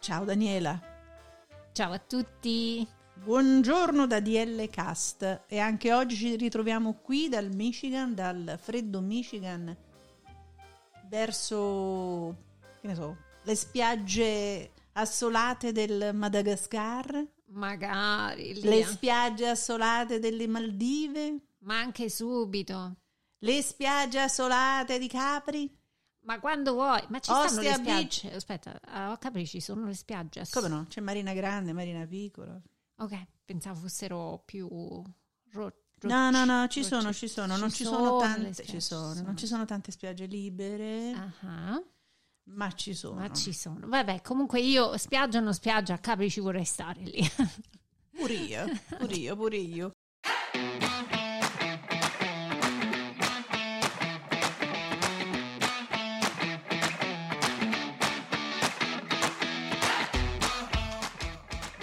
Ciao Daniela. Ciao a tutti. Buongiorno da DL Cast e anche oggi ci ritroviamo qui dal Michigan, dal freddo Michigan, verso, che ne so, le spiagge assolate del Madagascar. Magari. Lia. Le spiagge assolate delle Maldive. Ma anche subito. Le spiagge assolate di Capri. Ma quando vuoi, ma ci Ostia stanno le Beach. spiagge. Aspetta, a Capri ci sono le spiagge. Come no? C'è Marina Grande, Marina Piccola. Ok, pensavo fossero più ro- No, no, no, ci sono, ci sono, non ci sono sono tante, spiagge, ci sono, non ci sono tante spiagge libere, Ah, ma ci sono. ma ci sono. Vabbè, comunque io spiaggia o non spiaggia, a Capri ci vorrei stare lì. Pure io, pure io, pure io.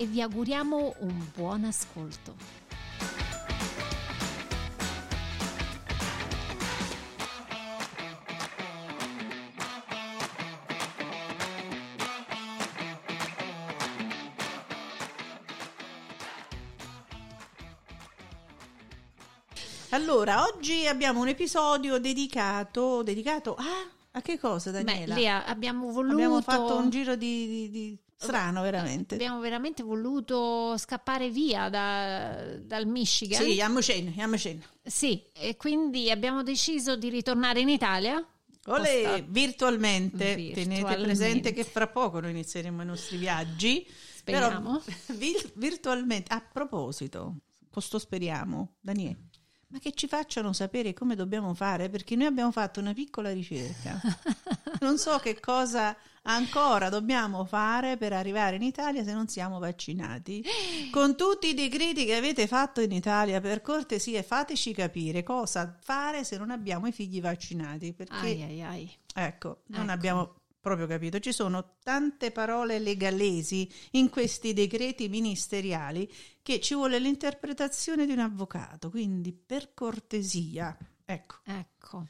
e vi auguriamo un buon ascolto. Allora, oggi abbiamo un episodio dedicato, dedicato a, a che cosa Beh, Daniela? Lia, abbiamo voluto Abbiamo fatto un giro di, di- di- strano veramente. Abbiamo veramente voluto scappare via da- dal Michigan. Sì, Yamucen, Yamucen. Sì, e quindi abbiamo deciso di ritornare in Italia. Olè, Posta- virtualmente. tenete Virtualmente. presente che fra poco noi inizieremo i nostri viaggi. Speriamo. Però, vi- virtualmente, a proposito, questo speriamo, Daniele, ma che ci facciano sapere come dobbiamo fare, perché noi abbiamo fatto una piccola ricerca. Non so che cosa ancora dobbiamo fare per arrivare in Italia se non siamo vaccinati. Con tutti i decreti che avete fatto in Italia, per cortesia, fateci capire cosa fare se non abbiamo i figli vaccinati. Perché Ai ai ai. Ecco, non Ecco. abbiamo proprio capito. Ci sono tante parole legalesi in questi decreti ministeriali che ci vuole l'interpretazione di un avvocato, quindi per cortesia. Ecco. Ecco.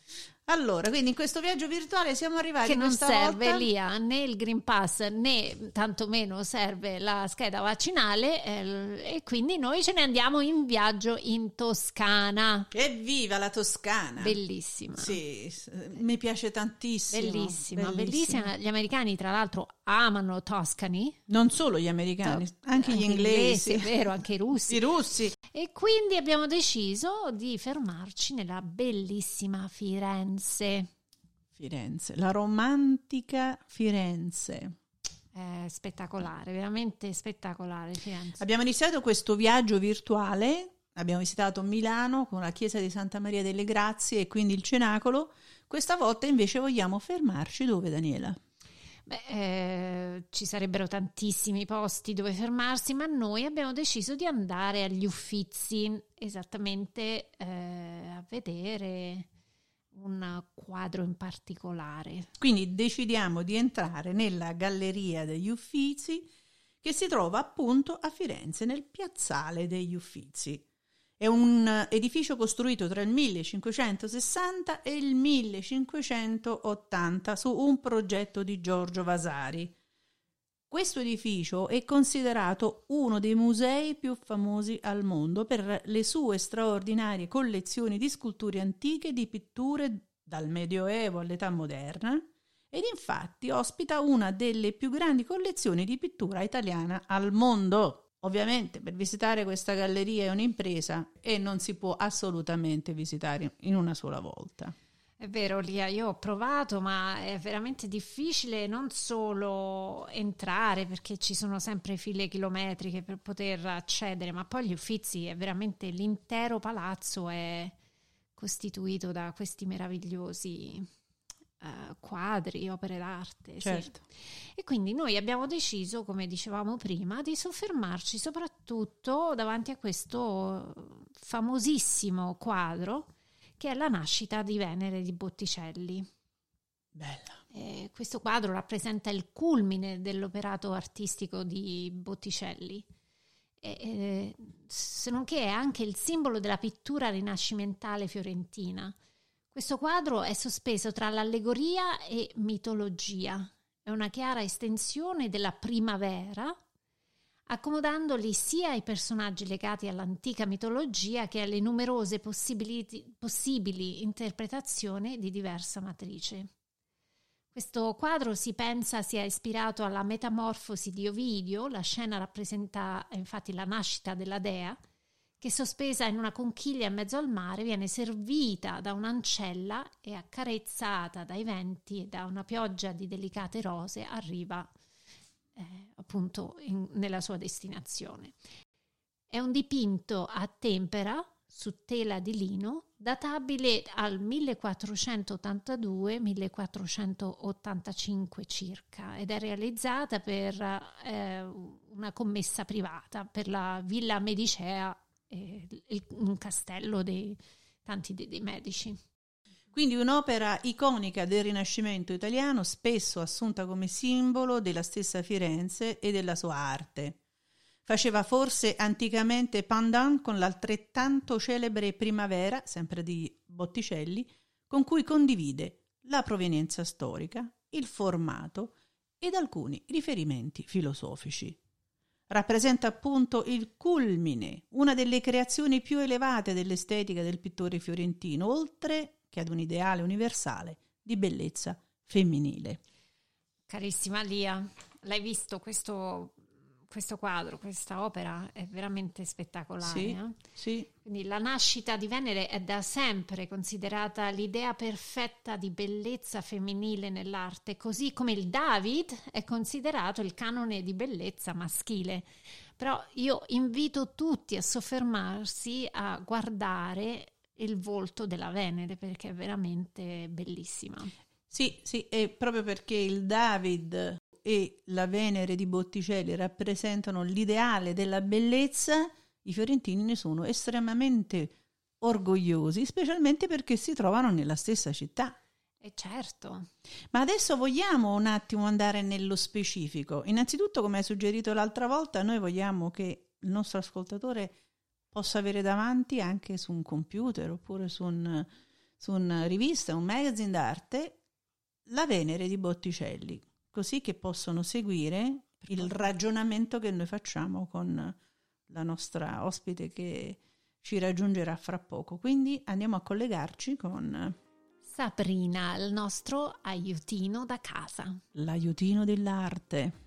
Allora, quindi in questo viaggio virtuale siamo arrivati Che non serve volta Lia né il Green Pass né tantomeno serve la scheda vaccinale eh, e quindi noi ce ne andiamo in viaggio in Toscana. Evviva la Toscana! Bellissima. Sì, mi piace tantissimo. Bellissima, bellissima. Gli americani, tra l'altro, amano Toscani. Non solo gli americani, anche gli inglesi. È vero, anche i russi. I russi. E quindi abbiamo deciso di fermarci nella bellissima Firenze. Firenze, la romantica Firenze. È spettacolare, veramente spettacolare Firenze. Abbiamo iniziato questo viaggio virtuale, abbiamo visitato Milano con la chiesa di Santa Maria delle Grazie e quindi il cenacolo. Questa volta invece vogliamo fermarci dove, Daniela? Beh, eh, ci sarebbero tantissimi posti dove fermarsi, ma noi abbiamo deciso di andare agli Uffizi, esattamente eh, a vedere un quadro in particolare. Quindi decidiamo di entrare nella galleria degli Uffizi che si trova appunto a Firenze, nel piazzale degli Uffizi. È un edificio costruito tra il 1560 e il 1580 su un progetto di Giorgio Vasari. Questo edificio è considerato uno dei musei più famosi al mondo per le sue straordinarie collezioni di sculture antiche di pitture dal Medioevo all'età moderna ed infatti ospita una delle più grandi collezioni di pittura italiana al mondo. Ovviamente per visitare questa galleria è un'impresa e non si può assolutamente visitare in una sola volta. È vero, Lia, io ho provato, ma è veramente difficile non solo entrare perché ci sono sempre file chilometriche per poter accedere, ma poi gli uffizi è veramente l'intero palazzo è costituito da questi meravigliosi uh, quadri, opere d'arte. Certo. Sì. E quindi noi abbiamo deciso, come dicevamo prima, di soffermarci soprattutto davanti a questo famosissimo quadro che è la nascita di Venere di Botticelli. Bella. Eh, questo quadro rappresenta il culmine dell'operato artistico di Botticelli. Eh, se non che è anche il simbolo della pittura rinascimentale fiorentina. Questo quadro è sospeso tra l'allegoria e mitologia. È una chiara estensione della primavera, accomodandoli sia ai personaggi legati all'antica mitologia che alle numerose possibili interpretazioni di diversa matrice. Questo quadro si pensa sia ispirato alla Metamorfosi di Ovidio, la scena rappresenta infatti la nascita della dea, che sospesa in una conchiglia in mezzo al mare viene servita da un'ancella e accarezzata dai venti e da una pioggia di delicate rose arriva eh, appunto in, nella sua destinazione. È un dipinto a tempera su tela di lino databile al 1482-1485 circa ed è realizzata per eh, una commessa privata per la Villa Medicea, eh, il, un castello dei tanti dei, dei medici. Quindi un'opera iconica del Rinascimento italiano, spesso assunta come simbolo della stessa Firenze e della sua arte. Faceva forse anticamente pendant con l'altrettanto celebre Primavera, sempre di Botticelli, con cui condivide la provenienza storica, il formato ed alcuni riferimenti filosofici. Rappresenta appunto il culmine, una delle creazioni più elevate dell'estetica del pittore fiorentino, oltre che ad un ideale universale di bellezza femminile. Carissima Lia, l'hai visto questo questo quadro, questa opera è veramente spettacolare. Sì, eh? sì. Quindi la nascita di Venere è da sempre considerata l'idea perfetta di bellezza femminile nell'arte, così come il David è considerato il canone di bellezza maschile. Però io invito tutti a soffermarsi a guardare il volto della Venere perché è veramente bellissima. Sì, sì, e proprio perché il David e la Venere di Botticelli rappresentano l'ideale della bellezza, i fiorentini ne sono estremamente orgogliosi, specialmente perché si trovano nella stessa città. E certo. Ma adesso vogliamo un attimo andare nello specifico. Innanzitutto, come hai suggerito l'altra volta, noi vogliamo che il nostro ascoltatore possa avere davanti anche su un computer oppure su, un, su una rivista, un magazine d'arte, la Venere di Botticelli così che possono seguire il ragionamento che noi facciamo con la nostra ospite che ci raggiungerà fra poco. Quindi andiamo a collegarci con Sabrina, il nostro aiutino da casa. L'aiutino dell'arte.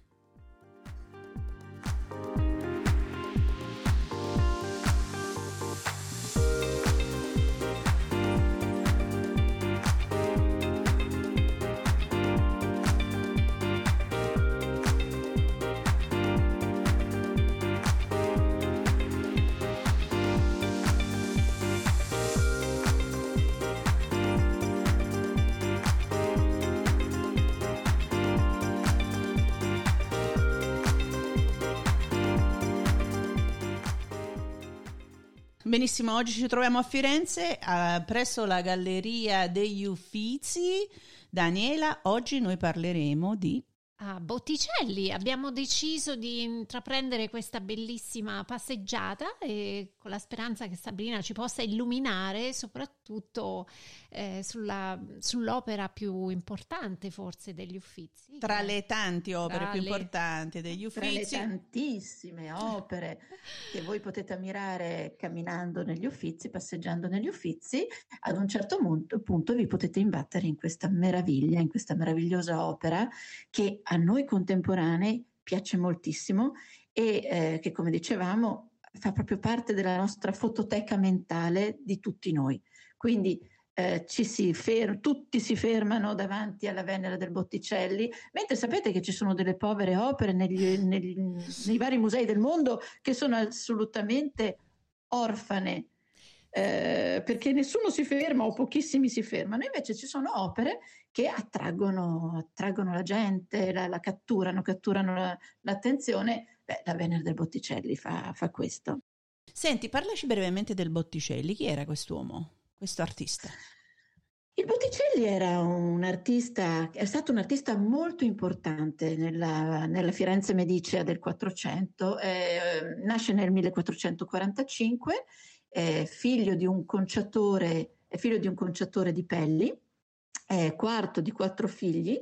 Benissimo, oggi ci troviamo a Firenze a, presso la Galleria degli Uffizi. Daniela, oggi noi parleremo di a Botticelli. Abbiamo deciso di intraprendere questa bellissima passeggiata e con la speranza che Sabrina ci possa illuminare soprattutto eh, sulla, sull'opera più importante forse degli Uffizi. Tra le tante opere più le, importanti degli Uffizi. Tra le tantissime opere che voi potete ammirare camminando negli Uffizi, passeggiando negli Uffizi, ad un certo punto vi potete imbattere in questa meraviglia, in questa meravigliosa opera che a noi contemporanei piace moltissimo e eh, che come dicevamo fa proprio parte della nostra fototeca mentale di tutti noi. Quindi eh, si fer- tutti si fermano davanti alla Venera del Botticelli, mentre sapete che ci sono delle povere opere negli, negli, nei vari musei del mondo che sono assolutamente orfane eh, perché nessuno si ferma o pochissimi si fermano, invece ci sono opere che attraggono, attraggono la gente, la, la catturano, catturano la, l'attenzione. Beh, la Venere del Botticelli fa, fa questo. Senti, parlaci brevemente del Botticelli. Chi era quest'uomo, questo artista? Il Botticelli era un artista, è stato un artista molto importante nella, nella Firenze Medicea del 400, eh, nasce nel 1445, è figlio di un conciatore, di un conciatore di pelli, è quarto di quattro figli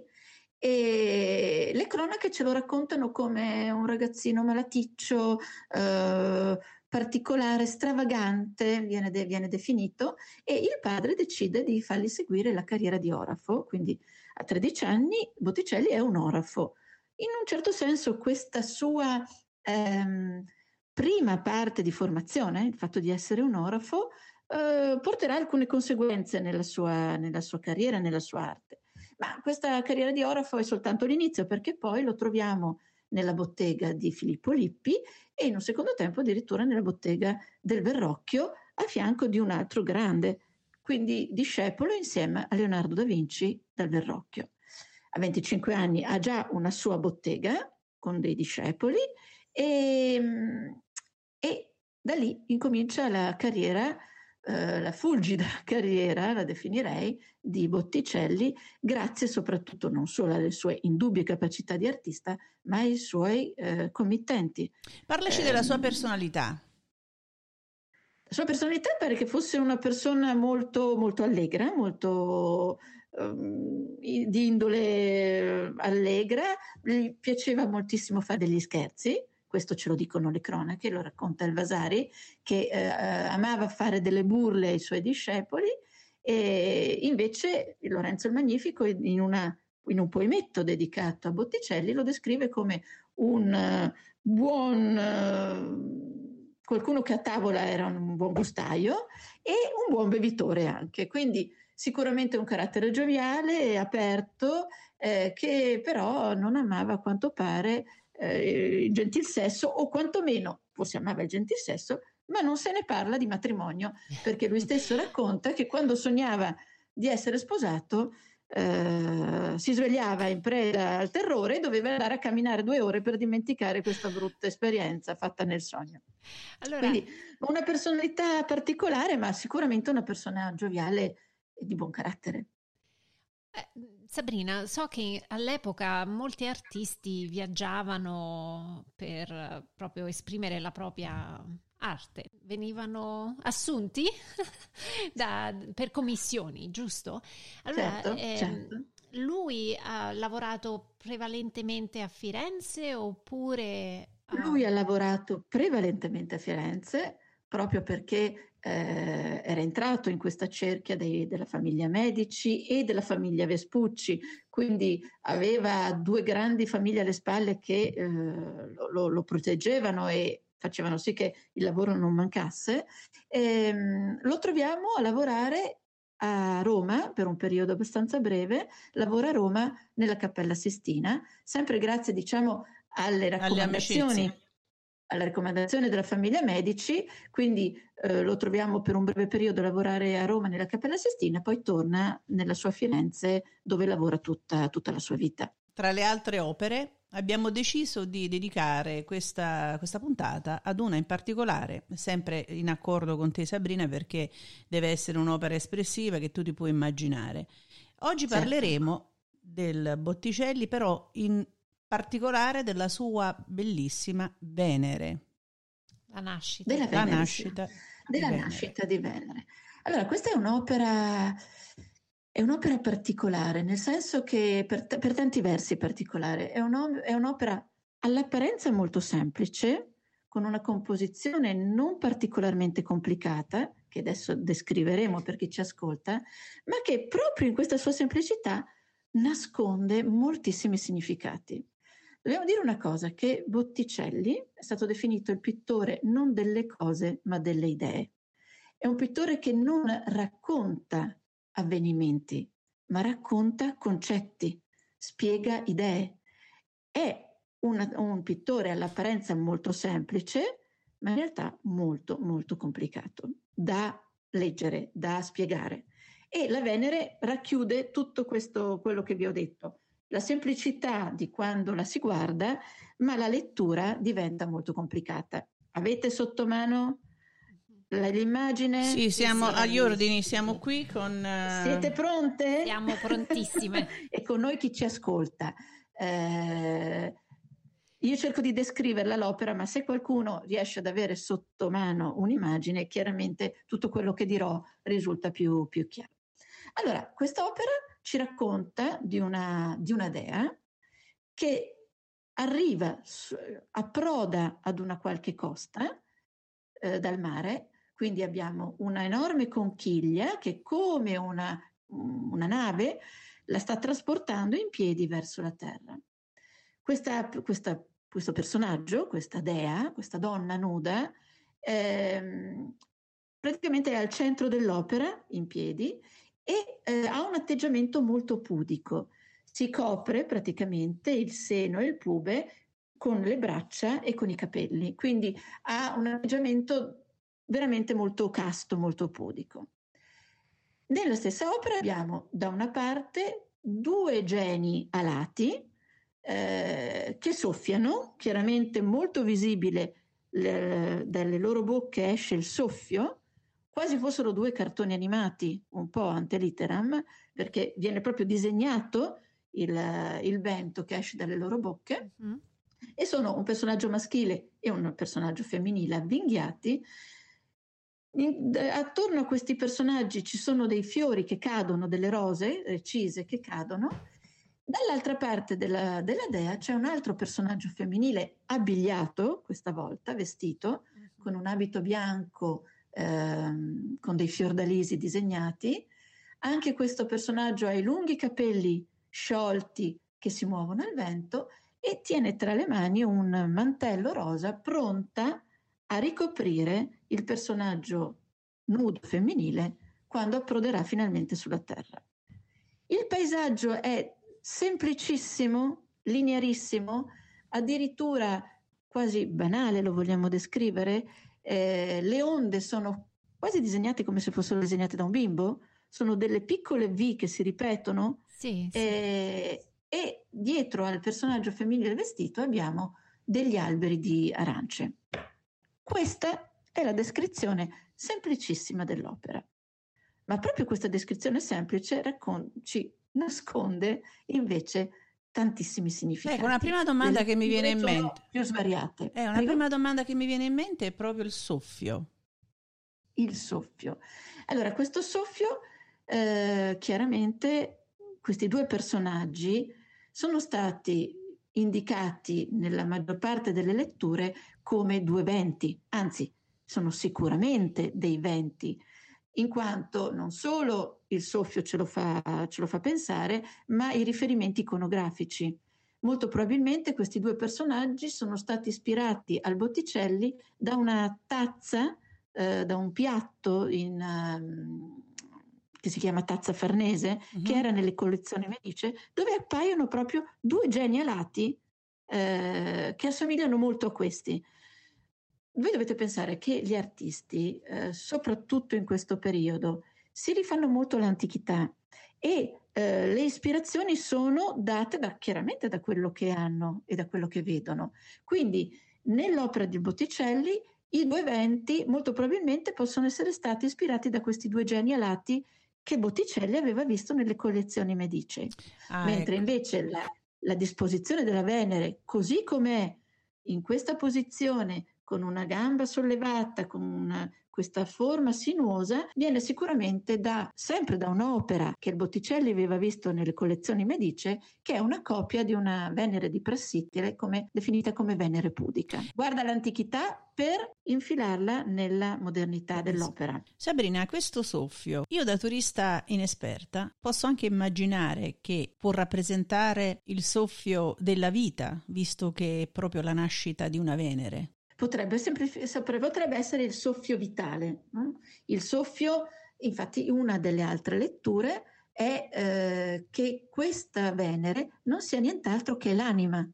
e le cronache ce lo raccontano come un ragazzino malaticcio, eh, particolare, stravagante, viene, de- viene, definito, e il padre decide di fargli seguire la carriera di orafo, quindi a 13 anni Botticelli è un orafo. In un certo senso questa sua ehm, prima parte di formazione, il fatto di essere un orafo, eh, porterà alcune conseguenze nella sua, nella sua carriera, nella sua arte. Ma questa carriera di orafo è soltanto l'inizio perché poi lo troviamo nella bottega di Filippo Lippi e in un secondo tempo addirittura nella bottega del Verrocchio a fianco di un altro grande, quindi discepolo insieme a Leonardo da Vinci dal Verrocchio. A 25 anni ha già una sua bottega con dei discepoli e, e da lì incomincia la carriera eh, la fulgida carriera, la definirei, di Botticelli, grazie soprattutto non solo alle sue indubbie capacità di artista, ma ai suoi eh, committenti. Parlaci eh, della sua ehm, personalità. La sua personalità pare che fosse una persona molto, molto allegra, molto um, di indole allegra, gli piaceva moltissimo fare degli scherzi, questo ce lo dicono le cronache, lo racconta il Vasari, che eh, amava fare delle burle ai suoi discepoli e invece Lorenzo il Magnifico in, una, in un poemetto dedicato a Botticelli lo descrive come un uh, buon... Uh, qualcuno che a tavola era un buon gustaio e un buon bevitore anche, quindi sicuramente un carattere gioviale e aperto eh, che però non amava a quanto pare eh, il gentil sesso o quantomeno forse amava il gentil sesso, ma non se ne parla di matrimonio perché lui stesso racconta che quando sognava di essere sposato eh, si svegliava in preda al terrore e doveva andare a camminare due ore per dimenticare questa brutta esperienza fatta nel sogno. Allora... Quindi una personalità particolare, ma sicuramente una persona gioviale e di buon carattere. Eh, Sabrina, so che all'epoca molti artisti viaggiavano per proprio esprimere la propria arte, venivano assunti da, per commissioni, giusto? Allora, certo, eh, certo. lui ha lavorato prevalentemente a Firenze oppure... A... Lui ha lavorato prevalentemente a Firenze proprio perché eh, era entrato in questa cerchia dei, della famiglia Medici e della famiglia Vespucci, quindi aveva due grandi famiglie alle spalle che eh, lo, lo, proteggevano e facevano sì che il lavoro non mancasse. E, ehm, lo troviamo a lavorare a Roma per un periodo abbastanza breve, lavora a Roma nella Cappella Sistina, sempre grazie diciamo alle raccomandazioni alla raccomandazione della famiglia Medici, quindi eh, lo troviamo per un breve periodo a lavorare a Roma nella Cappella Sistina, poi torna nella sua Firenze dove lavora tutta, tutta la sua vita. Tra le altre opere abbiamo deciso di dedicare questa, questa, puntata ad una in particolare, sempre in accordo con te Sabrina, perché deve essere un'opera espressiva che tu ti puoi immaginare. Oggi certo. parleremo del Botticelli, però in particolare della sua bellissima Venere. La nascita. Della, la nascita, della di nascita di Venere. Allora, questa è un'opera, è un'opera particolare, nel senso che per, per tanti versi particolare, è, un, è un'opera all'apparenza molto semplice, con una composizione non particolarmente complicata, che adesso descriveremo per chi ci ascolta, ma che proprio in questa sua semplicità nasconde moltissimi significati. Dobbiamo dire una cosa, che Botticelli è stato definito il pittore non delle cose, ma delle idee. È un pittore che non racconta avvenimenti, ma racconta concetti, spiega idee. È una, un pittore all'apparenza molto semplice, ma in realtà molto, molto complicato. Da leggere, da spiegare. E la Venere racchiude tutto questo, quello che vi ho detto. La semplicità di quando la si guarda, ma la lettura diventa molto complicata. Avete sotto mano l'immagine? Sì, siamo sì, agli ordini, siamo qui con... Uh... Siete pronte? Siamo prontissime. e con noi chi ci ascolta. Eh, io cerco di descriverla l'opera, ma se qualcuno riesce ad avere sotto mano un'immagine, chiaramente tutto quello che dirò risulta più, più chiaro. Allora, questa opera ci racconta di una, di una dea che arriva, approda ad una qualche costa eh, dal mare, quindi abbiamo una enorme conchiglia che come una, una nave la sta trasportando in piedi verso la terra. Questa, questa, questo personaggio, questa dea, questa donna nuda, ehm, praticamente è al centro dell'opera in piedi e eh, ha un atteggiamento molto pudico. Si copre praticamente il seno e il pube con le braccia e con i capelli, quindi ha un atteggiamento veramente molto casto, molto pudico. Nella stessa opera abbiamo da una parte due geni alati eh, che soffiano, chiaramente molto visibile le, dalle loro bocche esce il soffio, quasi fossero due cartoni animati, un po' antelitteram, perché viene proprio disegnato il, il vento che esce dalle loro bocche, mm-hmm. e sono un personaggio maschile e un personaggio femminile avvinghiati. In, attorno a questi personaggi ci sono dei fiori che cadono, delle rose recise che cadono, Dall'altra parte della, della, dea c'è un altro personaggio femminile abbigliato, questa volta vestito, con un abito bianco ehm, con dei fiordalisi disegnati. Anche questo personaggio ha i lunghi capelli sciolti che si muovono al vento e tiene tra le mani un mantello rosa pronta a ricoprire il personaggio nudo femminile quando approderà finalmente sulla terra. Il paesaggio è semplicissimo, linearissimo, addirittura quasi banale lo vogliamo descrivere, eh, le onde sono quasi disegnate come se fossero disegnate da un bimbo, sono delle piccole V che si ripetono sì, eh, sì. e dietro al personaggio femminile vestito abbiamo degli alberi di arance. Questa è la descrizione semplicissima dell'opera. Ma proprio questa descrizione semplice raccon- ci nasconde invece tantissimi significati. Ecco, una prima domanda che mi viene in mente. Più svariate. Eh, una Prego? prima domanda che mi viene in mente è proprio il soffio. Il soffio. Allora, questo soffio, eh, chiaramente, questi due personaggi sono stati indicati nella maggior parte delle letture come due venti, anzi, sono sicuramente dei venti in quanto non solo il soffio ce lo, fa, ce lo fa pensare, ma i riferimenti iconografici. Molto probabilmente questi due personaggi sono stati ispirati al Botticelli da una tazza, eh, da un piatto in, um, che si chiama tazza farnese, uh-huh. che era nelle collezioni Medice, dove appaiono proprio due geni alati eh, che assomigliano molto a questi voi dovete pensare che gli artisti, eh, soprattutto in questo periodo, si rifanno molto all'antichità e eh, le ispirazioni sono date da, chiaramente da quello che hanno e da quello che vedono. Quindi nell'opera di Botticelli i due eventi molto probabilmente possono essere stati ispirati da questi due geni alati che Botticelli aveva visto nelle collezioni Medici. Ah, Mentre ecco. invece la, la disposizione della Venere, così com'è in questa posizione, con una gamba sollevata, con una, questa forma sinuosa, viene sicuramente da, sempre da un'opera che il Botticelli aveva visto nelle collezioni Medice, che è una copia di una Venere di Prassitile, come, definita come Venere pudica. Guarda l'antichità per infilarla nella modernità dell'opera. Sabrina, questo soffio, io da turista inesperta posso anche immaginare che può rappresentare il soffio della vita, visto che è proprio la nascita di una Venere potrebbe, potrebbe essere il soffio vitale. Il soffio, infatti, una delle altre letture è eh, che questa Venere non sia nient'altro che l'anima,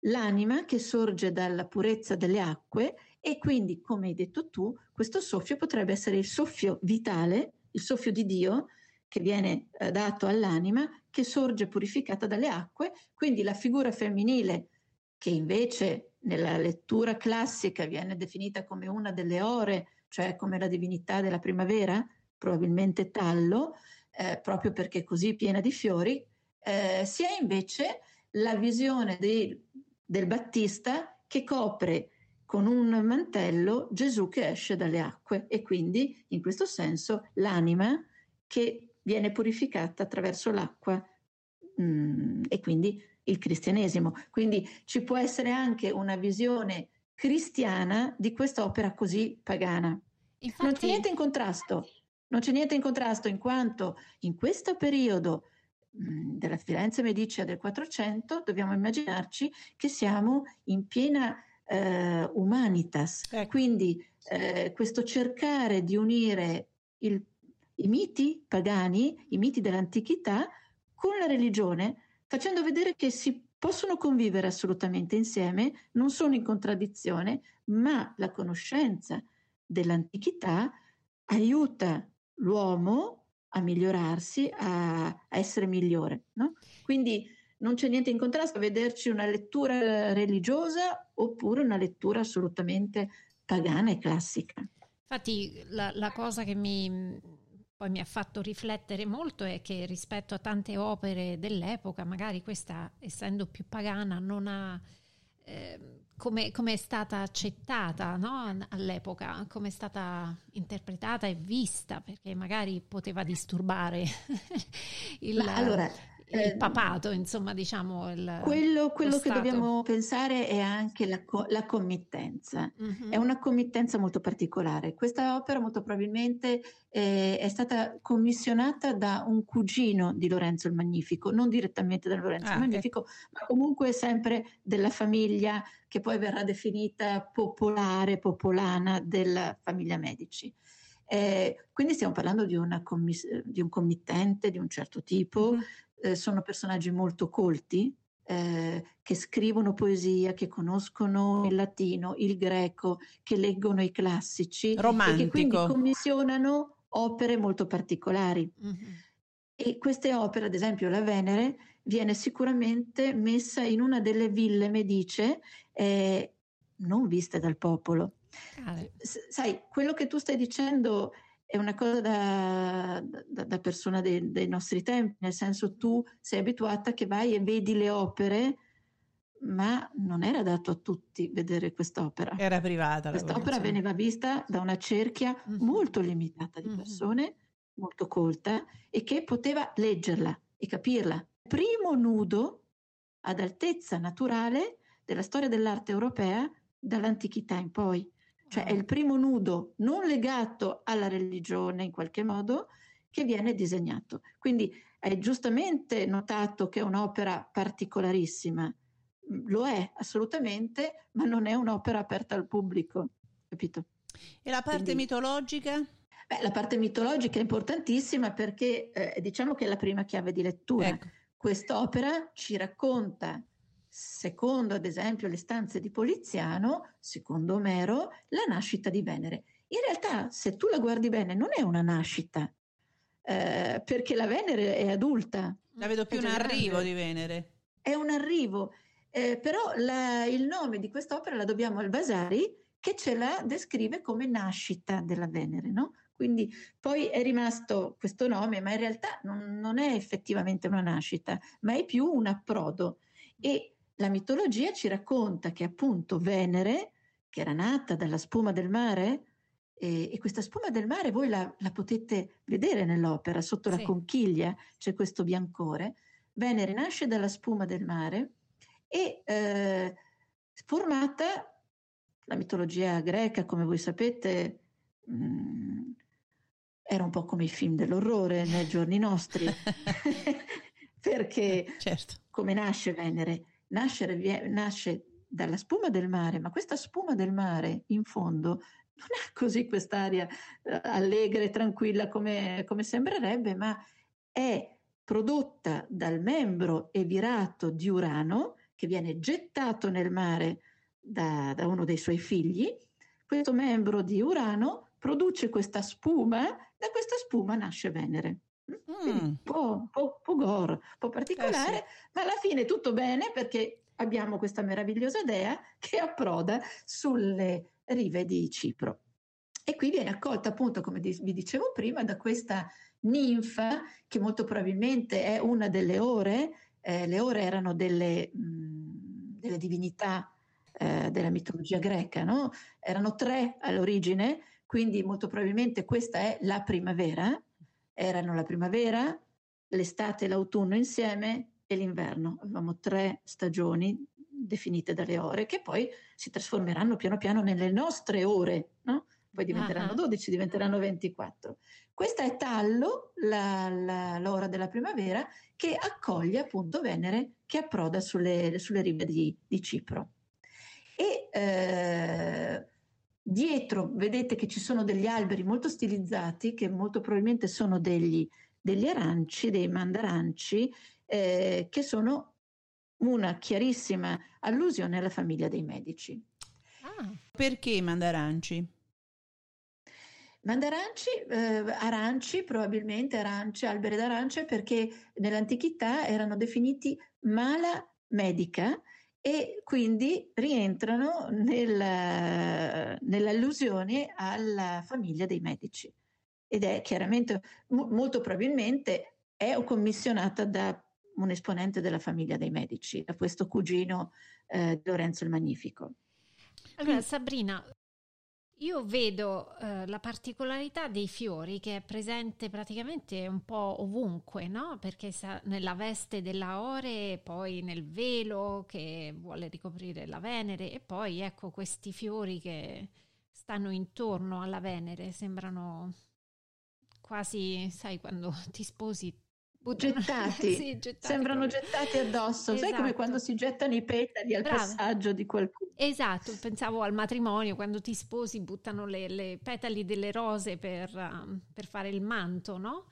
l'anima che sorge dalla purezza delle acque e quindi, come hai detto tu, questo soffio potrebbe essere il soffio vitale, il soffio di Dio che viene eh, dato all'anima, che sorge purificata dalle acque, quindi la figura femminile che invece nella lettura classica viene definita come una delle ore, cioè come la divinità della primavera, probabilmente tallo, eh, proprio perché così piena di fiori, eh, si è invece la visione di, del Battista che copre con un mantello Gesù che esce dalle acque e quindi in questo senso l'anima che viene purificata attraverso l'acqua. Mh, mm, e quindi il cristianesimo. Quindi ci può essere anche una visione cristiana di quest'opera così pagana. Infatti... Non c'è niente in contrasto, non c'è niente in contrasto in quanto in questo periodo mh, della Firenze Medicea del 400 dobbiamo immaginarci che siamo in piena eh, humanitas, ecco. quindi eh, questo cercare di unire il, i miti pagani, i miti dell'antichità con la religione facendo vedere che si possono convivere assolutamente insieme, non sono in contraddizione, ma la conoscenza dell'antichità aiuta l'uomo a migliorarsi, a, a essere migliore. No? Quindi non c'è niente in contrasto a vederci una lettura religiosa oppure una lettura assolutamente pagana e classica. Infatti la, la cosa che mi, poi mi ha fatto riflettere molto è che rispetto a tante opere dell'epoca, magari questa, essendo più pagana, non ha... Eh, come, è stata accettata no? all'epoca, come è stata interpretata e vista, perché magari poteva disturbare il, allora, il eh, papato, insomma, diciamo. Il, quello, quello che dobbiamo pensare è anche la, la committenza. Uh-huh. È una committenza molto particolare. Questa opera molto probabilmente eh, è stata commissionata da un cugino di Lorenzo il Magnifico, non direttamente da Lorenzo ah, il Magnifico, okay. ma comunque sempre della famiglia che poi verrà definita popolare, popolana della famiglia Medici. Eh, quindi stiamo parlando di, commiss- di, un committente di un certo tipo, mm-hmm eh, sono personaggi molto colti, eh, che scrivono poesia, che conoscono il latino, il greco, che leggono i classici Romantico. e che quindi commissionano opere molto particolari. Mm-hmm. E queste opere, ad esempio la Venere, viene sicuramente messa in una delle ville medice eh, non viste dal popolo. Ah, S- sai, quello che tu stai dicendo è una cosa da, da, da persona dei, dei, nostri tempi, nel senso tu sei abituata che vai e vedi le opere, ma non era dato a tutti vedere quest'opera. Era privata. Quest'opera veniva vista da una cerchia mm-hmm. molto limitata di persone, mm-hmm. molto colta, e che poteva leggerla e capirla. Primo nudo ad altezza naturale della storia dell'arte europea dall'antichità in poi cioè è il primo nudo non legato alla religione in qualche modo che viene disegnato. Quindi hai giustamente notato che è un'opera particolarissima, lo è assolutamente, ma non è un'opera aperta al pubblico, capito? E la parte Quindi, mitologica? Beh, la parte mitologica è importantissima perché eh, diciamo che è la prima chiave di lettura. Ecco. Quest'opera ci racconta secondo ad esempio le stanze di Poliziano, secondo Omero, la nascita di Venere. In realtà, se tu la guardi bene, non è una nascita, eh, perché la Venere è adulta. La vedo più un arrivo di Venere. È un arrivo, eh, però la, il nome di quest'opera la dobbiamo al Vasari, che ce la descrive come nascita della Venere, no? Quindi poi è rimasto questo nome, ma in realtà non, non è effettivamente una nascita, ma è più un approdo. E la mitologia ci racconta che appunto Venere, che era nata dalla spuma del mare, e, e questa spuma del mare voi la, la potete vedere nell'opera, sotto sì. la conchiglia c'è questo biancore. Venere nasce dalla spuma del mare e eh, formata, la mitologia greca, come voi sapete, mh, mm, era un po' come i film dell'orrore nei giorni nostri, perché certo. come nasce Venere? Nascere, nasce dalla spuma del mare, ma questa spuma del mare in fondo non ha così quest'aria eh, allegra e tranquilla come, come sembrerebbe, ma è prodotta dal membro evirato di Urano che viene gettato nel mare da, da uno dei suoi figli, questo membro di Urano produce questa spuma, da questa spuma nasce Venere. Mm. Un, po', po', po', gore, un po' particolare, eh sì. ma alla fine tutto bene perché abbiamo questa meravigliosa dea che approda sulle rive di Cipro. E qui viene accolta appunto, come vi dicevo prima, da questa ninfa che molto probabilmente è una delle ore, eh, le ore erano delle, mh, delle divinità eh, della mitologia greca, no? erano tre all'origine, quindi molto probabilmente questa è la primavera, erano la primavera, l'estate e l'autunno insieme e l'inverno, avevamo tre stagioni definite dalle ore che poi si trasformeranno piano piano nelle nostre ore, no? poi diventeranno uh-huh. 12, diventeranno 24. Questa è Tallo, la, la, l'ora della primavera, che accoglie appunto Venere che approda sulle, sulle rive di, di, Cipro. E eh, dietro vedete che ci sono degli alberi molto stilizzati, che molto probabilmente sono degli, degli aranci, dei mandaranci, eh, che sono una chiarissima allusione alla famiglia dei Medici. Ah, perché mandaranci? Mandaranci, eh, aranci, probabilmente arance, alberi d'arance, perché nell'antichità erano definiti mala medica e quindi rientrano nel, nell'allusione alla famiglia dei medici. Ed è chiaramente, molto probabilmente, è commissionata da un esponente della famiglia dei medici, da questo cugino eh, Lorenzo il Magnifico. Allora, Sabrina, io vedo eh, la particolarità dei fiori che è presente praticamente un po' ovunque, no? Perché sa, nella veste della Ore, poi nel velo che vuole ricoprire la Venere e poi ecco questi fiori che stanno intorno alla Venere, sembrano quasi, sai, quando ti sposi Gettati. sì, gettati, sembrano proprio. gettati addosso, esatto. sai come esatto. quando si gettano i petali al Brava. passaggio di qualcuno. Esatto, pensavo al matrimonio, quando ti sposi buttano le, le petali delle rose per, um, per, fare il manto, no?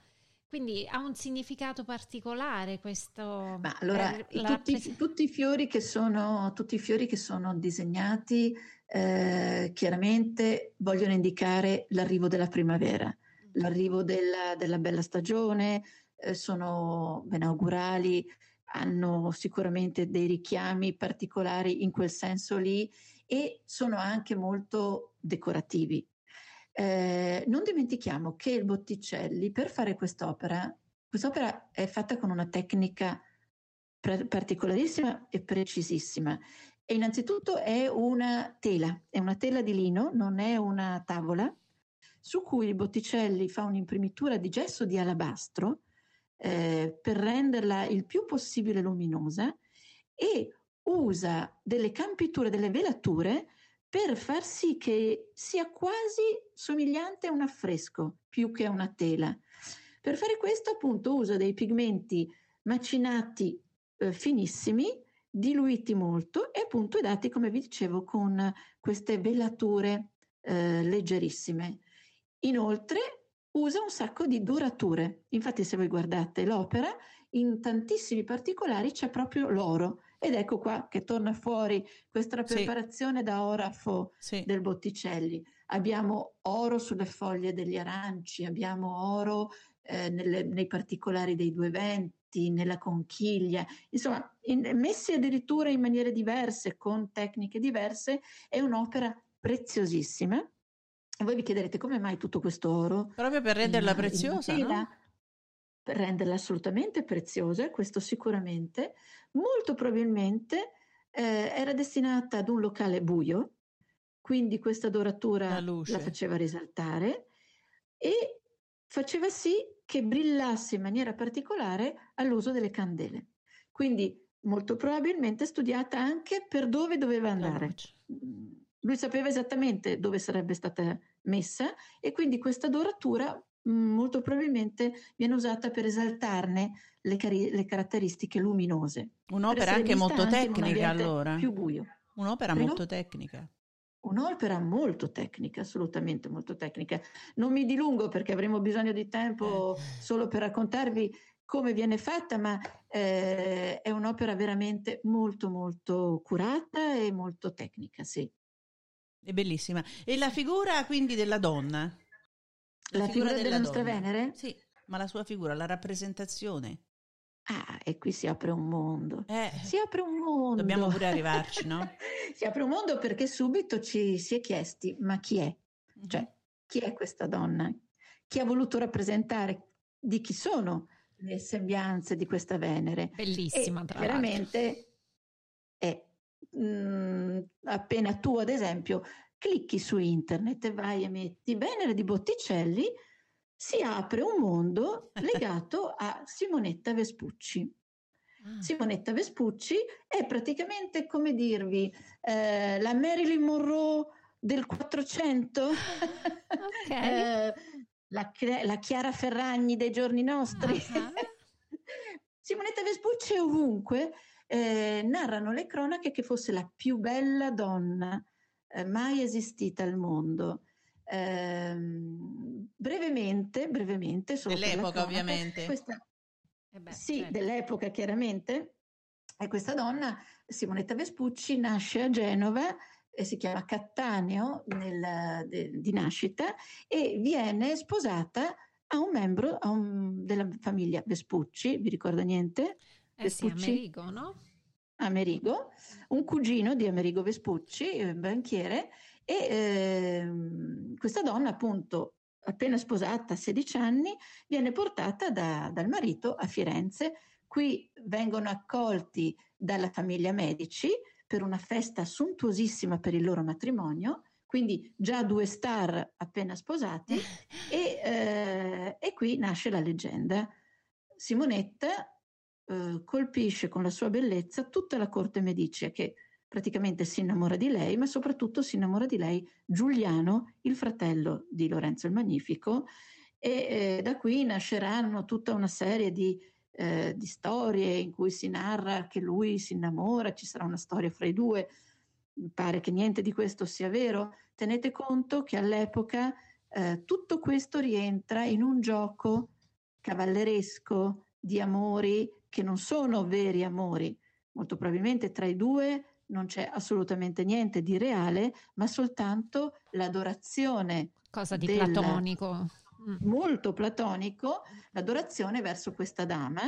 Quindi ha un significato particolare questo. Ma allora, tutti, pres- tutti, i fiori che sono, tutti i fiori che sono disegnati eh, chiaramente vogliono indicare l'arrivo della primavera, mm. l'arrivo della, della bella stagione, eh, sono benaugurali, hanno sicuramente dei richiami particolari in quel senso lì e sono anche molto decorativi. Eh, non dimentichiamo che il Botticelli per fare quest'opera, quest'opera è fatta con una tecnica pre- particolarissima e precisissima. E innanzitutto è una tela, è una tela di lino, non è una tavola, su cui il Botticelli fa un'imprimitura di gesso di alabastro eh, per renderla il più possibile luminosa e usa delle campiture, delle velature per far sì che sia quasi somigliante a un affresco più che a una tela. Per fare questo appunto usa dei pigmenti macinati eh, finissimi, diluiti molto e appunto dati come vi dicevo con queste velature eh, leggerissime. Inoltre usa un sacco di dorature. Infatti, se voi guardate l'opera, in tantissimi particolari c'è proprio l'oro. Ed ecco qua che torna fuori questa preparazione sì. da orafo sì. del Botticelli. Abbiamo oro sulle foglie degli aranci, abbiamo oro eh, nelle, nei particolari dei due venti, nella conchiglia, insomma, in, messi addirittura in maniere diverse, con tecniche diverse, è un'opera preziosissima e voi vi chiederete come mai tutto questo oro? Proprio per renderla in, preziosa, in no? Per renderla assolutamente preziosa, questo sicuramente. Molto probabilmente eh, era destinata ad un locale buio, quindi questa doratura la, la faceva risaltare e faceva sì che brillasse in maniera particolare all'uso delle candele. Quindi molto probabilmente studiata anche per dove doveva andare. Lui sapeva esattamente dove sarebbe stata messa e quindi questa doratura mm, molto probabilmente viene usata per esaltarne le, cari- le caratteristiche luminose. Un'opera anche molto tecnica allora. Più buio. Un'opera Prego? molto tecnica. Un'opera molto tecnica, assolutamente molto tecnica. Non mi dilungo perché avremo bisogno di tempo eh. solo per raccontarvi come viene fatta, ma eh, è un'opera veramente molto molto curata e molto tecnica, sì. È bellissima. E la figura quindi della donna? La, figura, della, nostra donna. Venere? Sì, ma la sua figura, la rappresentazione. Ah, e qui si apre un mondo. Eh, Si apre un mondo. dobbiamo pure arrivarci, no? si apre un mondo perché subito ci si è chiesti, ma chi è? Cioè, chi è questa donna? Chi ha voluto rappresentare? Di chi sono le sembianze di questa Venere? Bellissima, E tra l'altro. chiaramente è mm, appena tu, ad esempio, clicchi su internet e vai e metti Venere di Botticelli, si apre un mondo legato a Simonetta Vespucci. Ah, Simonetta Vespucci è praticamente come dirvi eh, la Marilyn Monroe del 400, ok. Eh, la, la Chiara Ferragni dei giorni nostri. Ah. Simonetta Vespucci è ovunque. Eh, narrano le cronache che fosse la più bella donna eh, mai esistita al mondo. Ehm, brevemente, brevemente, solo Dell'epoca, cronaca, ovviamente. Questa, Eh beh, sì, certo. dell'epoca chiaramente. E questa donna, Simonetta Vespucci, nasce a Genova, e si chiama Cattaneo nel- de- di nascita e viene sposata a un membro a un- della famiglia Vespucci, vi ricorda niente? Eh sì, Vespucci? Amerigo, no? Amerigo, un cugino di Amerigo Vespucci, eh, banchiere, e ehm, questa donna appunto appena sposata a 16 anni viene portata da- dal marito a Firenze. Qui vengono accolti dalla famiglia Medici per una festa sontuosissima per il loro matrimonio, quindi già due star appena sposati e, eh, e qui nasce la leggenda. Simonetta eh, colpisce con la sua bellezza tutta la corte medicea che praticamente si innamora di lei, ma soprattutto si innamora di lei Giuliano, il fratello di Lorenzo il Magnifico, e eh, da qui nasceranno tutta una serie di, eh, di storie in cui si narra che lui si innamora, ci sarà una storia fra i due. Pare che niente di questo sia vero. Tenete conto che all'epoca eh, tutto questo rientra in un gioco cavalleresco di amori che non sono veri amori. Molto probabilmente tra i due non c'è assolutamente niente di reale, ma soltanto l'adorazione Cosa di della- platonico. Mm. molto platonico, l'adorazione verso questa dama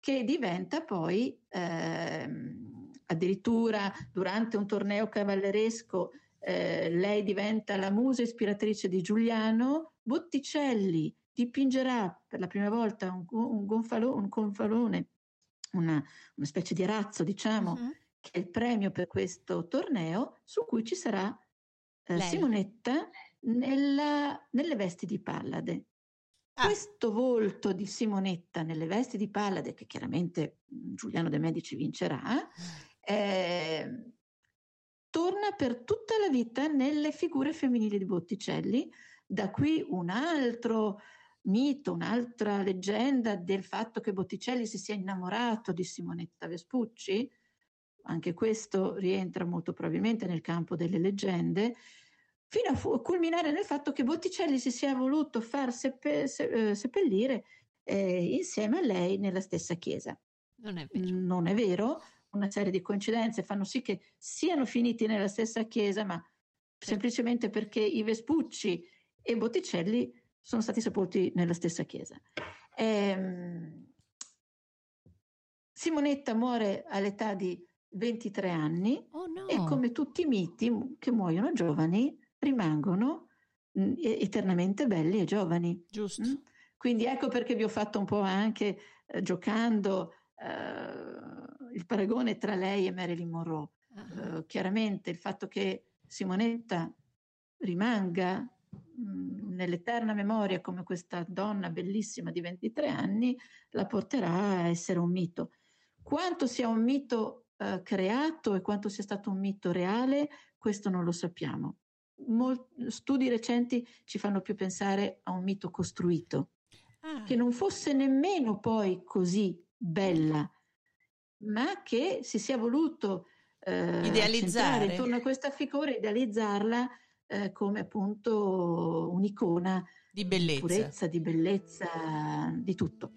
che diventa poi ehm, addirittura durante un torneo cavalleresco eh, lei diventa la musa ispiratrice di Giuliano, Botticelli dipingerà per la prima volta un, un gonfalo- un gonfalone, una, una specie di arazzo diciamo, Mhm. che è il premio per questo torneo, su cui ci sarà eh. Simonetta nella- nelle vesti di Pallade. Ah. Questo volto di Simonetta nelle vesti di Pallade, che chiaramente Giuliano de' Medici vincerà, eh, torna per tutta la vita nelle figure femminili di Botticelli. Da qui un altro mito, un'altra leggenda del fatto che Botticelli si sia innamorato di Simonetta Vespucci. Anche questo rientra molto probabilmente nel campo delle leggende, fino a fu- culminare nel fatto che Botticelli si sia voluto far seppe- se- eh, seppellire eh, insieme a lei nella stessa chiesa. Non è vero. Non è vero, una serie di coincidenze fanno sì che siano finiti nella stessa chiesa, ma semplicemente perché i Vespucci e Botticelli sono stati sepolti nella stessa chiesa. Ehm, Simonetta muore all'età di 23 anni Oh no. e come tutti i miti che muoiono giovani rimangono mh, e- eternamente belli e giovani. Giusto. Mm? Quindi ecco perché vi ho fatto un po' anche eh, giocando eh, il paragone tra lei e Marilyn Monroe. Ah. Eh, chiaramente il fatto che Simonetta rimanga mh, nell'eterna memoria come questa donna bellissima di 23 anni la porterà a essere un mito. Quanto sia un mito eh, creato e quanto sia stato un mito reale, questo non lo sappiamo. Mol- studi recenti ci fanno più pensare a un mito costruito Ah, che non fosse nemmeno poi così bella, ma che si sia voluto eh, Idealizzare. intorno a questa figura, idealizzarla eh, come appunto un'icona di di bellezza. purezza, di bellezza, di tutto.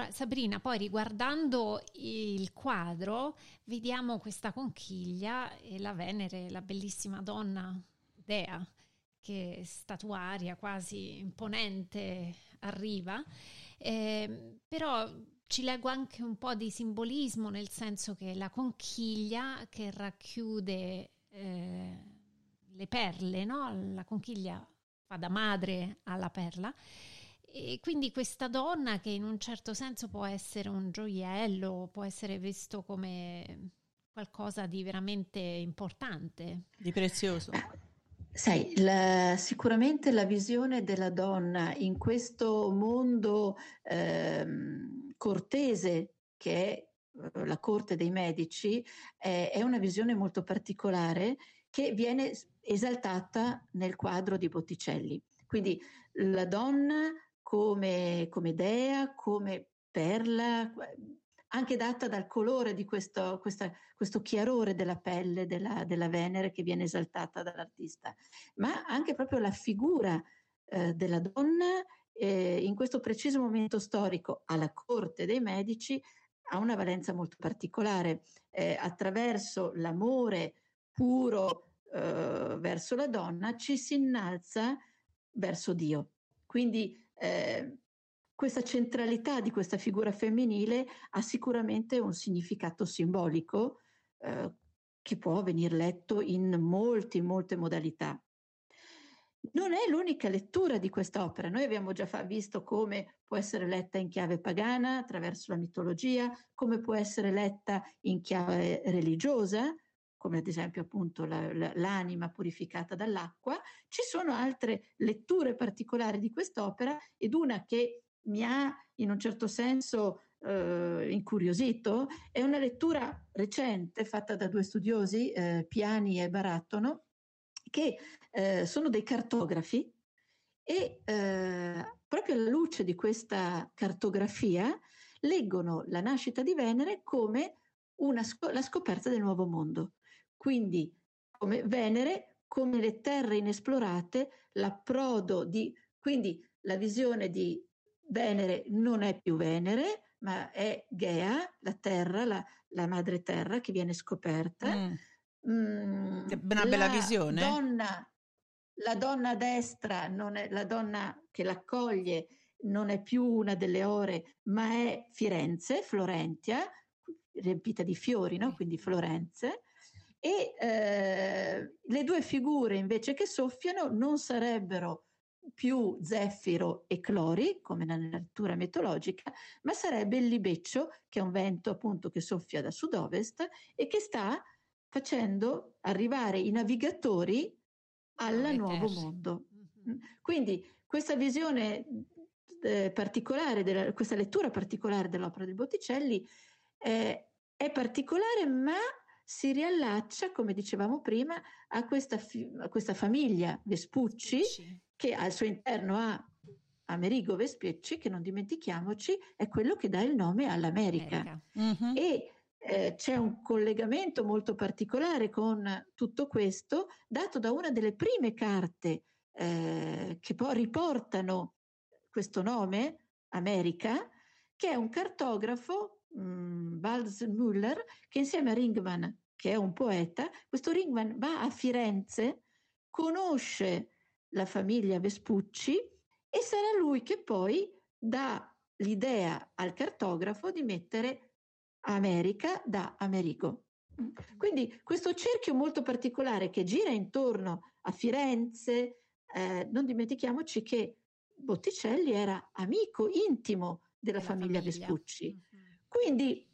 Allora, Sabrina, poi riguardando il quadro, vediamo questa conchiglia e la Venere, la bellissima donna Dea, che statuaria quasi imponente arriva, eh, però ci leggo anche un po' di simbolismo, nel senso che la conchiglia che racchiude eh, le perle, no? la conchiglia fa da madre alla perla, e quindi questa donna che in un certo senso può essere un gioiello, può essere visto come qualcosa di veramente importante. Di prezioso. Sai, la, sicuramente la visione della donna in questo mondo ehm, cortese che è eh, la corte dei medici eh, è una visione molto particolare che viene esaltata nel quadro di Botticelli. Quindi la donna come, come dea, come perla, anche data dal colore di questo, questa, questo chiarore della pelle della, della, Venere che viene esaltata dall'artista, ma anche proprio la figura eh, della donna eh, in questo preciso momento storico alla corte dei medici ha una valenza molto particolare. Eh, attraverso l'amore puro eh, verso la donna ci si innalza verso Dio. Quindi eh, questa centralità di questa figura femminile ha sicuramente un significato simbolico eh, che può venire letto in molte, molte modalità. Non è l'unica lettura di quest'opera. Noi abbiamo già visto come può essere letta in chiave pagana attraverso la mitologia, come può essere letta in chiave religiosa, come ad esempio appunto la, la, l'anima purificata dall'acqua, ci sono altre letture particolari di quest'opera ed una che mi ha in un certo senso eh, incuriosito è una lettura recente fatta da due studiosi, eh, Piani e Barattono, che eh, sono dei cartografi e eh, proprio alla luce di questa cartografia leggono la nascita di Venere come una, la scoperta del nuovo mondo. Quindi come Venere, come le terre inesplorate, l'approdo di... Quindi la visione di Venere non è più Venere, ma è Gea, la terra, la, la madre terra che viene scoperta. Mm. Mm, una bella visione. Donna, la donna a destra, non è, la donna che l'accoglie non è più una delle ore, ma è Firenze, Florentia, riempita di fiori, no? quindi Florenze e eh, le due figure invece che soffiano non sarebbero più Zeffiro e Clori, come nella lettura mitologica, ma sarebbe il libeccio, che è un vento appunto che soffia da sud-ovest e che sta facendo arrivare i navigatori al nuovo mondo. Quindi questa visione eh, particolare, della, questa lettura particolare dell'opera di Botticelli eh, è particolare, ma si riallaccia, come dicevamo prima, a questa, fi- a questa famiglia Vespucci, sì. che al suo interno ha Amerigo Vespucci, che non dimentichiamoci è quello che dà il nome all'America. Mm-hmm. E eh, c'è un collegamento molto particolare con tutto questo, dato da una delle prime carte eh, che poi riportano questo nome, America, che è un cartografo mh, Müller, che insieme a Ringman, che è un poeta, questo Ringman va a Firenze, conosce la famiglia Vespucci e sarà lui che poi dà l'idea al cartografo di mettere America da Amerigo. Quindi questo cerchio molto particolare che gira intorno a Firenze, eh, non dimentichiamoci che Botticelli era amico intimo della famiglia, famiglia, Vespucci. Quindi,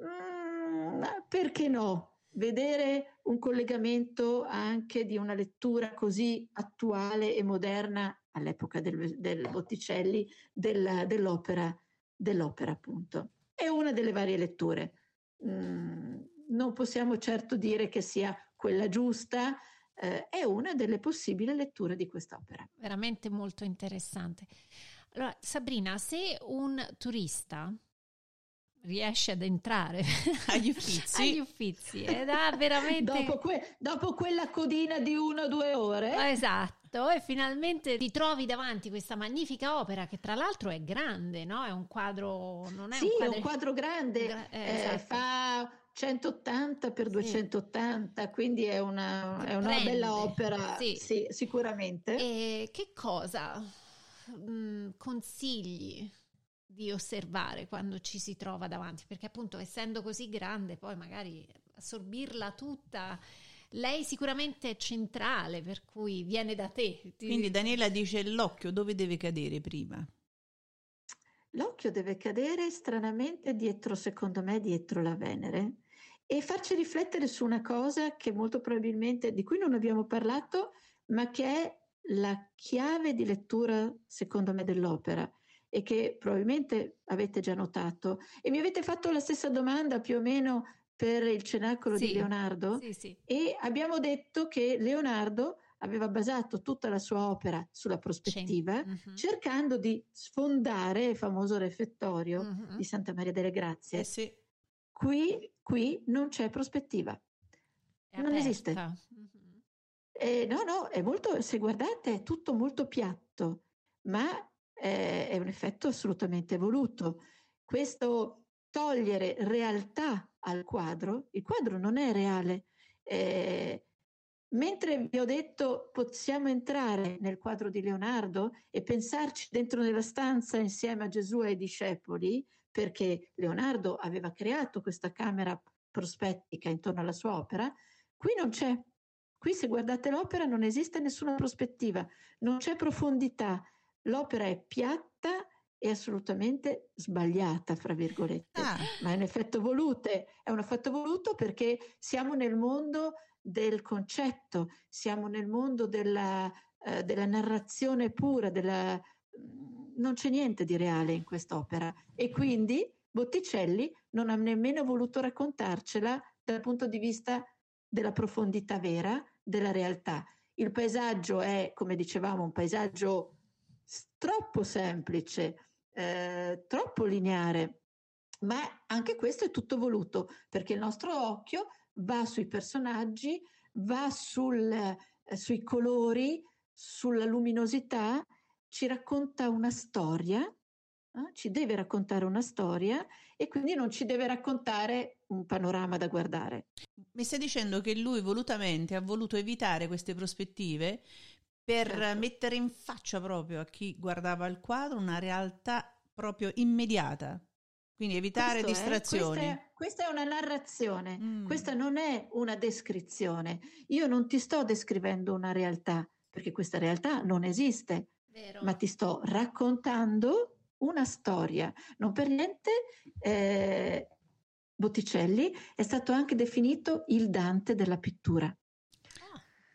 mm, perché no? Vedere un collegamento anche di una lettura così attuale e moderna all'epoca del, del Botticelli del, dell'opera, dell'opera, appunto. È una delle varie letture. Mm, non possiamo certo dire che sia quella giusta, eh, è una delle possibili letture di quest'opera. Veramente molto interessante. Allora, Sabrina, se un turista riesce ad entrare agli uffizi, agli uffizi ed ha veramente dopo, que- dopo, quella codina di una o due ore esatto Esatto, e finalmente ti trovi davanti questa magnifica opera che tra l'altro è grande, no? È un quadro, non è sì, un quadro... è un quadro grande, Gra- eh, eh, esatto. fa 180 per Sì. 280, quindi è una, è una bella opera, sì. sì, sicuramente. E che cosa mm, consigli di osservare quando ci si trova davanti? Perché appunto essendo così grande, poi magari assorbirla tutta, lei sicuramente è centrale, per cui viene da te. Ti- Quindi Daniela dice l'occhio dove deve cadere prima? L'occhio deve cadere stranamente dietro, secondo me, dietro la Venere e farci riflettere su una cosa che molto probabilmente, di cui non abbiamo parlato, ma che è la chiave di lettura, secondo me, dell'opera e che probabilmente avete già notato. E mi avete fatto la stessa domanda più o meno per il cenacolo Sì, di Leonardo Sì, sì. e abbiamo detto che Leonardo aveva basato tutta la sua opera sulla prospettiva, Mhm. cercando di sfondare il famoso refettorio Mhm. di Santa Maria delle Grazie. Eh sì. Qui, qui non c'è prospettiva. È non esiste. aperta. Mhm. Eh, no, no, è molto, se guardate, è tutto molto piatto, ma eh, è un effetto assolutamente voluto. Questo togliere realtà al quadro, il quadro non è reale. Eh, mentre vi ho detto possiamo entrare nel quadro di Leonardo e pensarci dentro nella stanza insieme a Gesù e ai discepoli, perché Leonardo aveva creato questa camera prospettica intorno alla sua opera, qui non c'è. Qui se guardate l'opera non esiste nessuna prospettiva, non c'è profondità, l'opera è piatta e assolutamente sbagliata, fra virgolette. Ah, Ma è un effetto voluto, è un effetto voluto perché siamo nel mondo del concetto, siamo nel mondo della, eh, della narrazione pura, della, non c'è niente di reale in quest'opera e quindi Botticelli non ha nemmeno voluto raccontarcela dal punto di vista della profondità vera, della realtà. Il paesaggio è, come dicevamo, un paesaggio troppo semplice, eh, troppo lineare, ma anche questo è tutto voluto perché il nostro occhio va sui personaggi, va sul, eh, sui colori, sulla luminosità, ci racconta una storia, eh, ci deve raccontare una storia e quindi non ci deve raccontare un panorama da guardare. mi stai dicendo che lui volutamente ha voluto evitare queste prospettive per Certo. mettere in faccia proprio a chi guardava il quadro una realtà proprio immediata. Quindi evitare Questo è- distrazioni. questa, è, questa è una narrazione, Mm. questa non è una descrizione. Io non ti sto descrivendo una realtà, perché questa realtà non esiste, Vero. ma ti sto raccontando una storia. Non per niente eh, Botticelli è stato anche definito il Dante della pittura,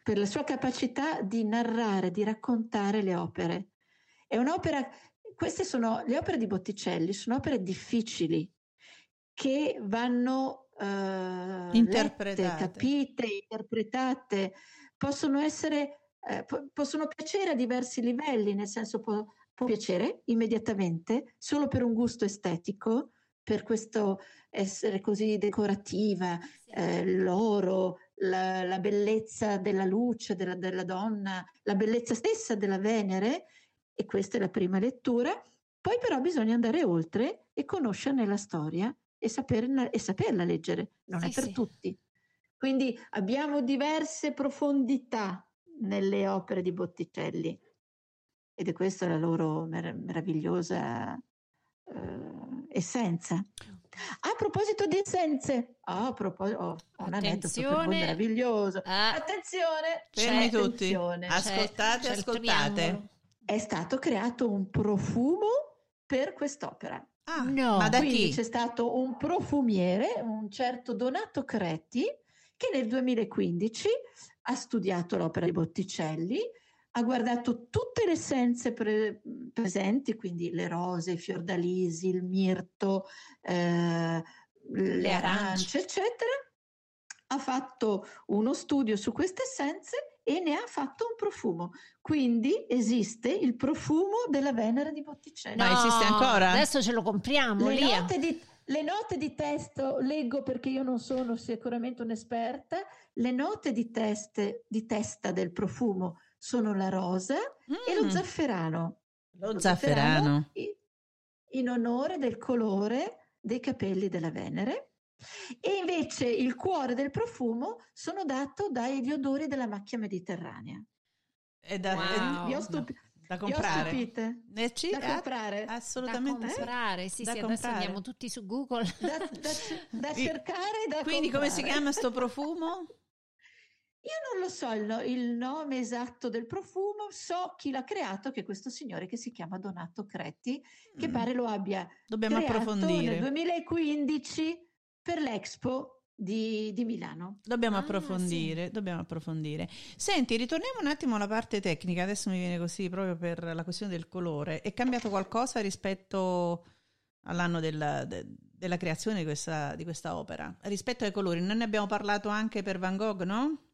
per la sua capacità di narrare, di raccontare le opere. È un'opera, queste sono le opere di Botticelli, sono opere difficili che vanno eh, Interpretate. lette, capite, interpretate, possono essere, eh, po- possono piacere a diversi livelli, nel senso può, può piacere immediatamente solo per un gusto estetico, per questo essere così decorativa, eh, l'oro, la, la bellezza della luce della, della donna, la bellezza stessa della Venere, e questa è la prima lettura. Poi però bisogna andare oltre e conoscerne la storia e, saperla, e saperla leggere, non è Sì, per sì. tutti. Quindi abbiamo diverse profondità nelle opere di Botticelli ed è questa la loro mer- meravigliosa eh, essenza. A proposito di essenze, oh, a proposito, oh, ho un aneddoto meraviglioso. Ah, Attenzione, Fermi tutti. Ascoltate, c'è ascoltate. È stato creato un profumo per quest'opera. Ah, No. ma da Quindi chi? c'è stato un profumiere, un certo Donato Creti, che nel 2015 ha studiato l'opera di Botticelli, ha guardato tutte le essenze pre- presenti, quindi le rose, i fiordalisi, il mirto, eh, le, Le arance. arance, eccetera. Ha fatto uno studio su queste essenze e ne ha fatto un profumo. Quindi esiste il profumo della Venere di Botticelli. Ma esiste ancora? Adesso ce lo compriamo, Le Lia. note, di, le note di testo, leggo perché io non sono sicuramente un'esperta, le note di, teste- di testa del profumo sono la rosa mm. e lo mm. zafferano. Lo, lo zafferano. zafferano in onore del colore dei capelli della Venere. E invece il cuore del profumo sono dato dagli odori della macchia mediterranea. È da, wow. vi ho stup- da comprare. Eh, ci, da comprare. Assolutamente. Da comprare, sì, da sì, comprare. adesso andiamo tutti su Google. Da, da, da cercare da Quindi comprare. come si chiama sto profumo? Io non lo so il, il, nome esatto del profumo, so chi l'ha creato, che è questo signore che si chiama Donato Cretti, che mm. pare lo abbia Dobbiamo approfondire. nel 2015 per l'Expo di, di, Milano. Dobbiamo ah, approfondire, sì. dobbiamo approfondire. Senti, ritorniamo un attimo alla parte tecnica, adesso mi viene così proprio per la questione del colore. È cambiato qualcosa rispetto all'anno della, de, della creazione di questa, di questa opera? Rispetto ai colori, non ne abbiamo parlato anche per Van Gogh, no?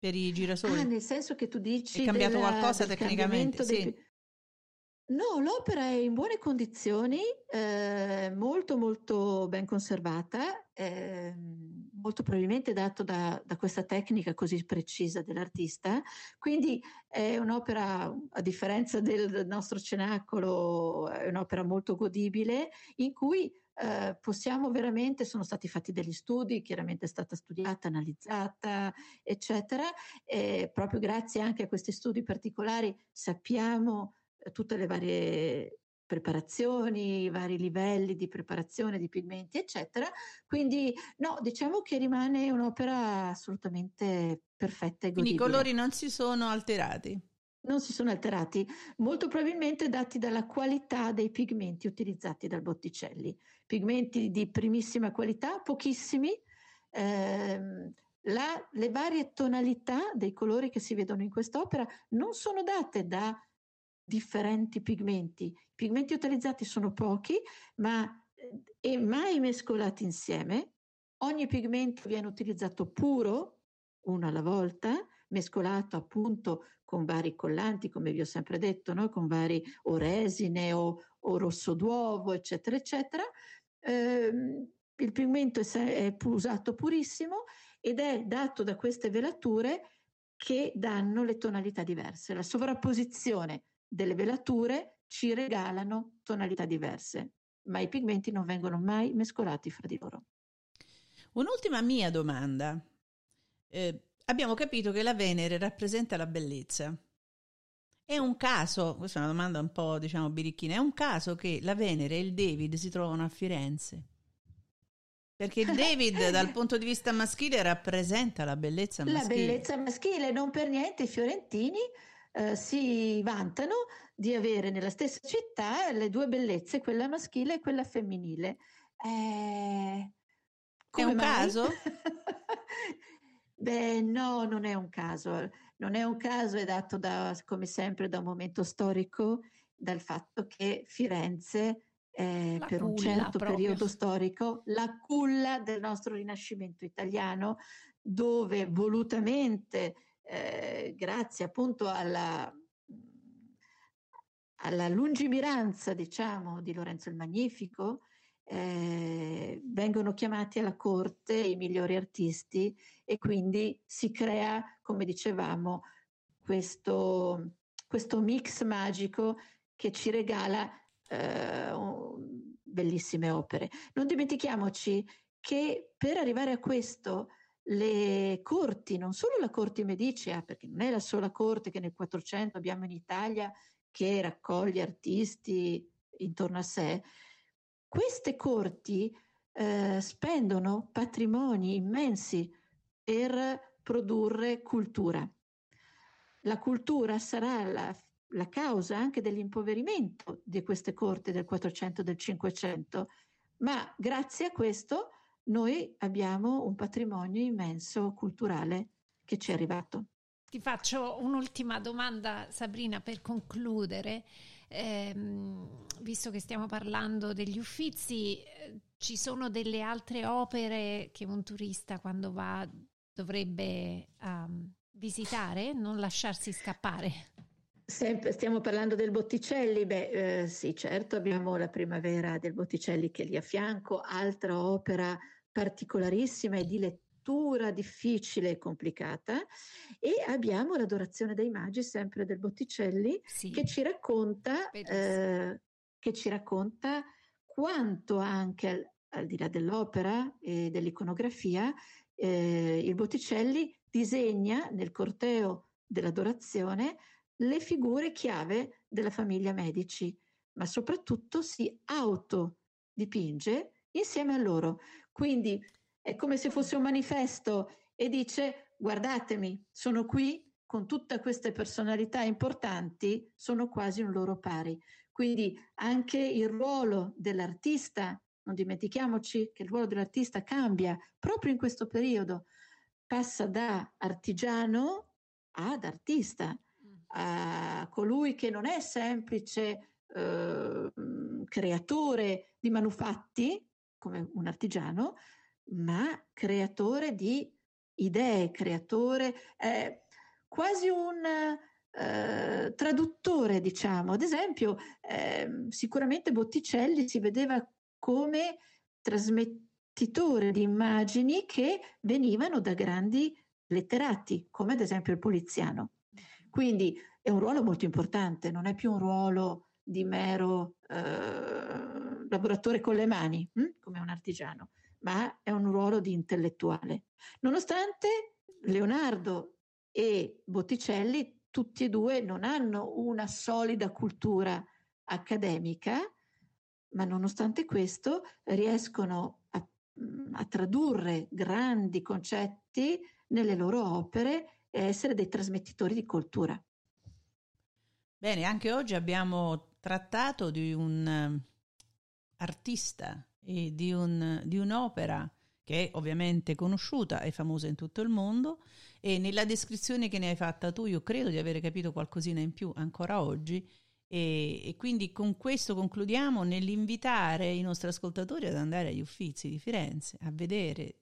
Per i girasoli. Ah, nel senso che tu dici... È cambiato della, qualcosa tecnicamente? Sì. Dei... No, l'opera è in buone condizioni, eh, molto molto ben conservata, eh, molto probabilmente dato da, da, questa tecnica così precisa dell'artista, quindi è un'opera, a differenza del nostro cenacolo, è un'opera molto godibile in cui eh, possiamo veramente, sono stati fatti degli studi, chiaramente è stata studiata, analizzata, eccetera, e proprio grazie anche a questi studi particolari sappiamo eh, tutte le varie preparazioni, i vari livelli di preparazione di pigmenti, eccetera. Quindi no, diciamo che rimane un'opera assolutamente perfetta e godibile. Quindi i colori non si sono alterati? Non si sono alterati, molto probabilmente dati dalla qualità dei pigmenti utilizzati dal Botticelli. Pigmenti di primissima qualità, pochissimi. Ehm, la, le varie tonalità dei colori che si vedono in quest'opera non sono date da differenti pigmenti. I pigmenti utilizzati sono pochi, ma e mai mescolati insieme. Ogni pigmento viene utilizzato puro, uno alla volta, mescolato appunto con vari collanti, come vi ho sempre detto, no? con vari o resine o, o rosso d'uovo, eccetera, eccetera. Eh, il pigmento è, è usato purissimo ed è dato da queste velature che danno le tonalità diverse. La sovrapposizione delle velature ci regalano tonalità diverse, ma i pigmenti non vengono mai mescolati fra di loro. Un'ultima mia domanda. Eh, abbiamo capito che la Venere rappresenta la bellezza. È un caso, questa è una domanda un po' diciamo birichina, è un caso che la Venere e il David si trovano a Firenze? Perché il David dal punto di vista maschile rappresenta la bellezza maschile. La bellezza maschile, non per niente i fiorentini eh, si vantano di avere nella stessa città le due bellezze, quella maschile e quella femminile. Eh, è un mai? caso? Beh, no, non è un caso. Non è un caso, è dato da, come sempre da un momento storico, dal fatto che Firenze è per un certo proprio. periodo storico la culla del nostro rinascimento italiano, dove volutamente eh, grazie appunto alla, alla lungimiranza, diciamo, di Lorenzo il Magnifico, eh, vengono chiamati alla corte i migliori artisti e quindi si crea, come dicevamo, questo, questo mix magico che ci regala eh, bellissime opere. Non dimentichiamoci che per arrivare a questo le corti, non solo la corte medicea, perché non è la sola corte che nel 400 abbiamo in Italia che raccoglie artisti intorno a sé, queste corti eh, spendono patrimoni immensi per produrre cultura. La cultura sarà la, la causa anche dell'impoverimento di queste corti del 400 e del 500, ma grazie a questo noi abbiamo un patrimonio immenso culturale che ci è arrivato. Ti faccio un'ultima domanda, Sabrina, per concludere. Eh, visto che stiamo parlando degli Uffizi, eh, ci sono delle altre opere che un turista quando va dovrebbe um, visitare, non lasciarsi scappare? Sempre, stiamo parlando del Botticelli, beh eh, sì certo abbiamo la primavera del Botticelli che è lì a fianco, altra opera particolarissima e dile- scrittura difficile e complicata e abbiamo l'adorazione dei magi sempre del Botticelli sì. che ci racconta eh, che ci racconta quanto anche al, al di là dell'opera e dell'iconografia eh, il Botticelli disegna nel corteo dell'adorazione le figure chiave della famiglia Medici, ma soprattutto si autodipinge insieme a loro. Quindi è come se fosse un manifesto e dice guardatemi, sono qui con tutte queste personalità importanti, sono quasi un loro pari. Quindi anche il ruolo dell'artista, non dimentichiamoci che il ruolo dell'artista cambia proprio in questo periodo, passa da artigiano ad artista, a colui che non è semplice eh, creatore di manufatti, come un artigiano, ma creatore di idee, creatore, eh, quasi un eh, traduttore, diciamo. Ad esempio, eh, sicuramente Botticelli si vedeva come trasmettitore di immagini che venivano da grandi letterati, come ad esempio il poliziano. Quindi è un ruolo molto importante, non è più un ruolo di mero eh, lavoratore con le mani, hm? come un artigiano, ma è un ruolo di intellettuale. Nonostante Leonardo e Botticelli, tutti e due, non hanno una solida cultura accademica, ma nonostante questo riescono a, a tradurre grandi concetti nelle loro opere e essere dei trasmettitori di cultura. Bene, anche oggi abbiamo trattato di un uh, artista e di, un, di un'opera che è ovviamente conosciuta e famosa in tutto il mondo e nella descrizione che ne hai fatta tu io credo di avere capito qualcosina in più ancora oggi e, e, quindi con questo concludiamo nell'invitare i nostri ascoltatori ad andare agli Uffizi di Firenze a vedere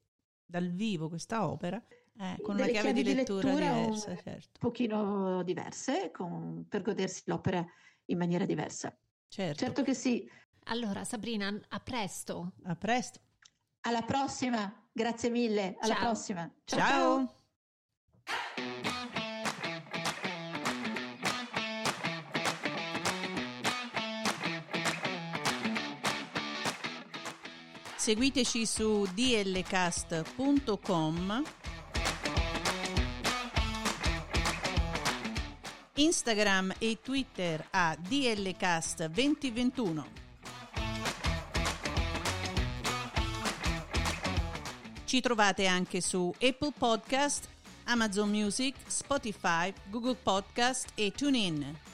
dal vivo questa opera eh, con una chiave di lettura, di lettura diversa, un certo. pochino diverse con, per godersi l'opera in maniera diversa. Certo. certo che sì. Allora Sabrina, a presto. A presto. Alla prossima, grazie mille, alla ciao. prossima. ciao. ciao. Seguiteci su dlcast.com Instagram e Twitter a dlcast2021. Ci trovate anche su Apple Podcast, Amazon Music, Spotify, Google Podcast e TuneIn.